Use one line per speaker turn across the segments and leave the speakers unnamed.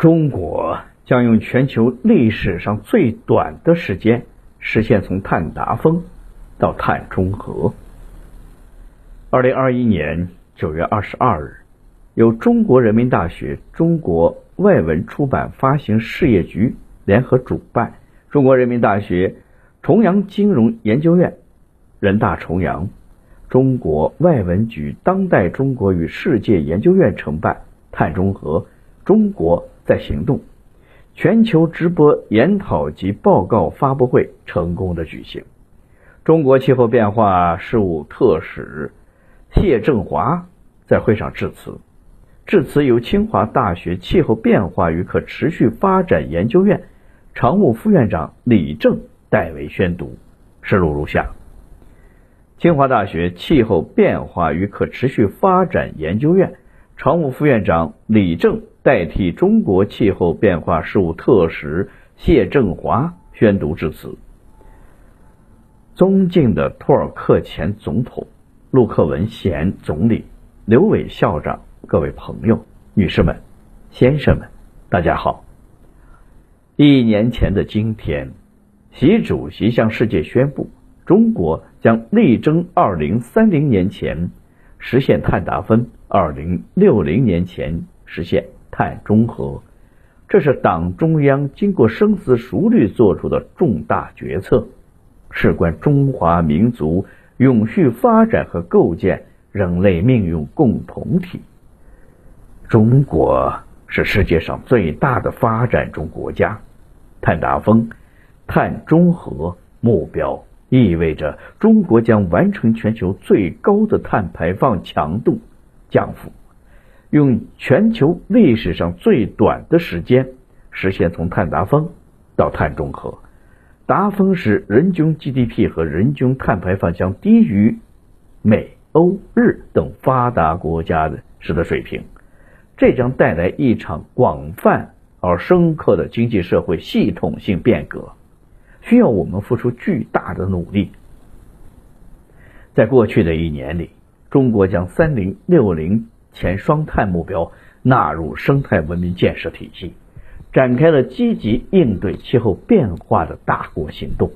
中国将用全球历史上最短的时间实现从碳达峰到碳中和。二零二一年九月二十二日，由中国人民大学、中国外文出版发行事业局联合主办，中国人民大学重阳金融研究院、人大重阳、中国外文局当代中国与世界研究院承办“碳中和”中国。在行动，全球直播研讨及报告发布会成功的举行。中国气候变化事务特使谢振华在会上致辞，致辞由清华大学气候变化与可持续发展研究院常务副院长李正代为宣读，实录如下：清华大学气候变化与可持续发展研究院常务副院长李正。代替中国气候变化事务特使谢振华宣读致辞。尊敬的托尔克前总统、陆克文前总理、刘伟校长、各位朋友、女士们、先生们，大家好！一年前的今天，习主席向世界宣布，中国将力争二零三零年前实现碳达峰，二零六零年前实现。碳中和，这是党中央经过深思熟虑做出的重大决策，事关中华民族永续发展和构建人类命运共同体。中国是世界上最大的发展中国家，碳达峰、碳中和目标意味着中国将完成全球最高的碳排放强度降幅。用全球历史上最短的时间实现从碳达峰到碳中和。达峰时人均 GDP 和人均碳排放将低于美、欧、日等发达国家的时的水平，这将带来一场广泛而深刻的经济社会系统性变革，需要我们付出巨大的努力。在过去的一年里，中国将三零六零。前双碳目标纳入生态文明建设体系，展开了积极应对气候变化的大国行动。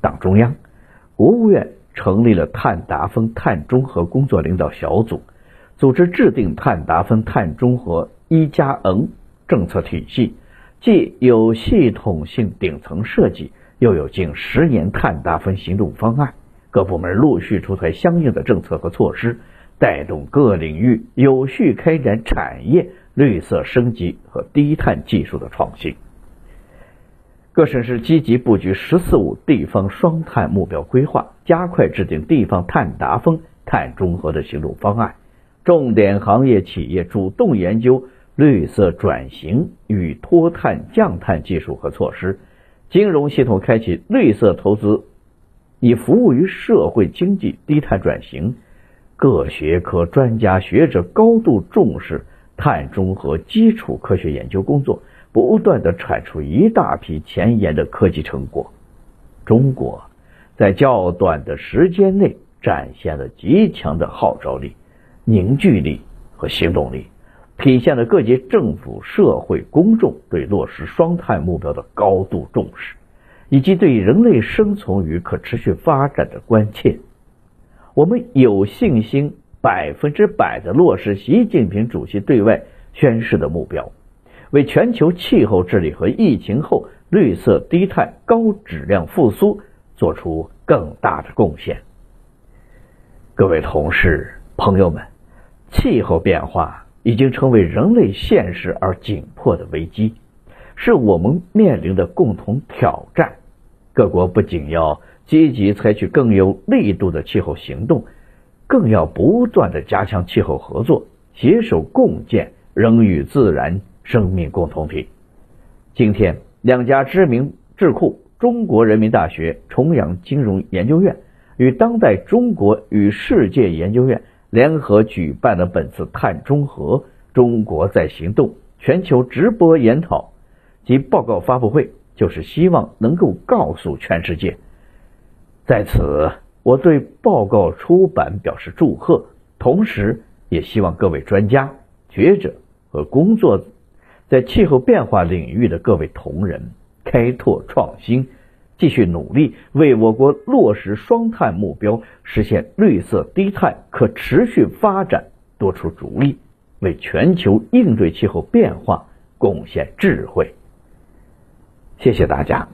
党中央、国务院成立了碳达峰、碳中和工作领导小组，组织制定碳达峰、碳中和一加 N 政策体系，既有系统性顶层设计，又有近十年碳达峰行动方案。各部门陆续出台相应的政策和措施。带动各领域有序开展产业绿色升级和低碳技术的创新。各省市积极布局“十四五”地方双碳目标规划，加快制定地方碳达峰、碳中和的行动方案。重点行业企业主动研究绿色转型与脱碳降碳技术和措施。金融系统开启绿色投资，以服务于社会经济低碳转型。各学科专家学者高度重视碳中和基础科学研究工作，不断的产出一大批前沿的科技成果。中国在较短的时间内展现了极强的号召力、凝聚力和行动力，体现了各级政府、社会公众对落实双碳目标的高度重视，以及对人类生存与可持续发展的关切。我们有信心百分之百的落实习近平主席对外宣示的目标，为全球气候治理和疫情后绿色低碳高质量复苏做出更大的贡献。各位同事、朋友们，气候变化已经成为人类现实而紧迫的危机，是我们面临的共同挑战。各国不仅要积极采取更有力度的气候行动，更要不断的加强气候合作，携手共建人与自然生命共同体。今天，两家知名智库——中国人民大学重阳金融研究院与当代中国与世界研究院联合举办了本次碳中和中国在行动全球直播研讨及报告发布会，就是希望能够告诉全世界。在此，我对报告出版表示祝贺，同时也希望各位专家学者和工作在气候变化领域的各位同仁，开拓创新，继续努力，为我国落实双碳目标、实现绿色低碳可持续发展多出主意，为全球应对气候变化贡献智慧。谢谢大家。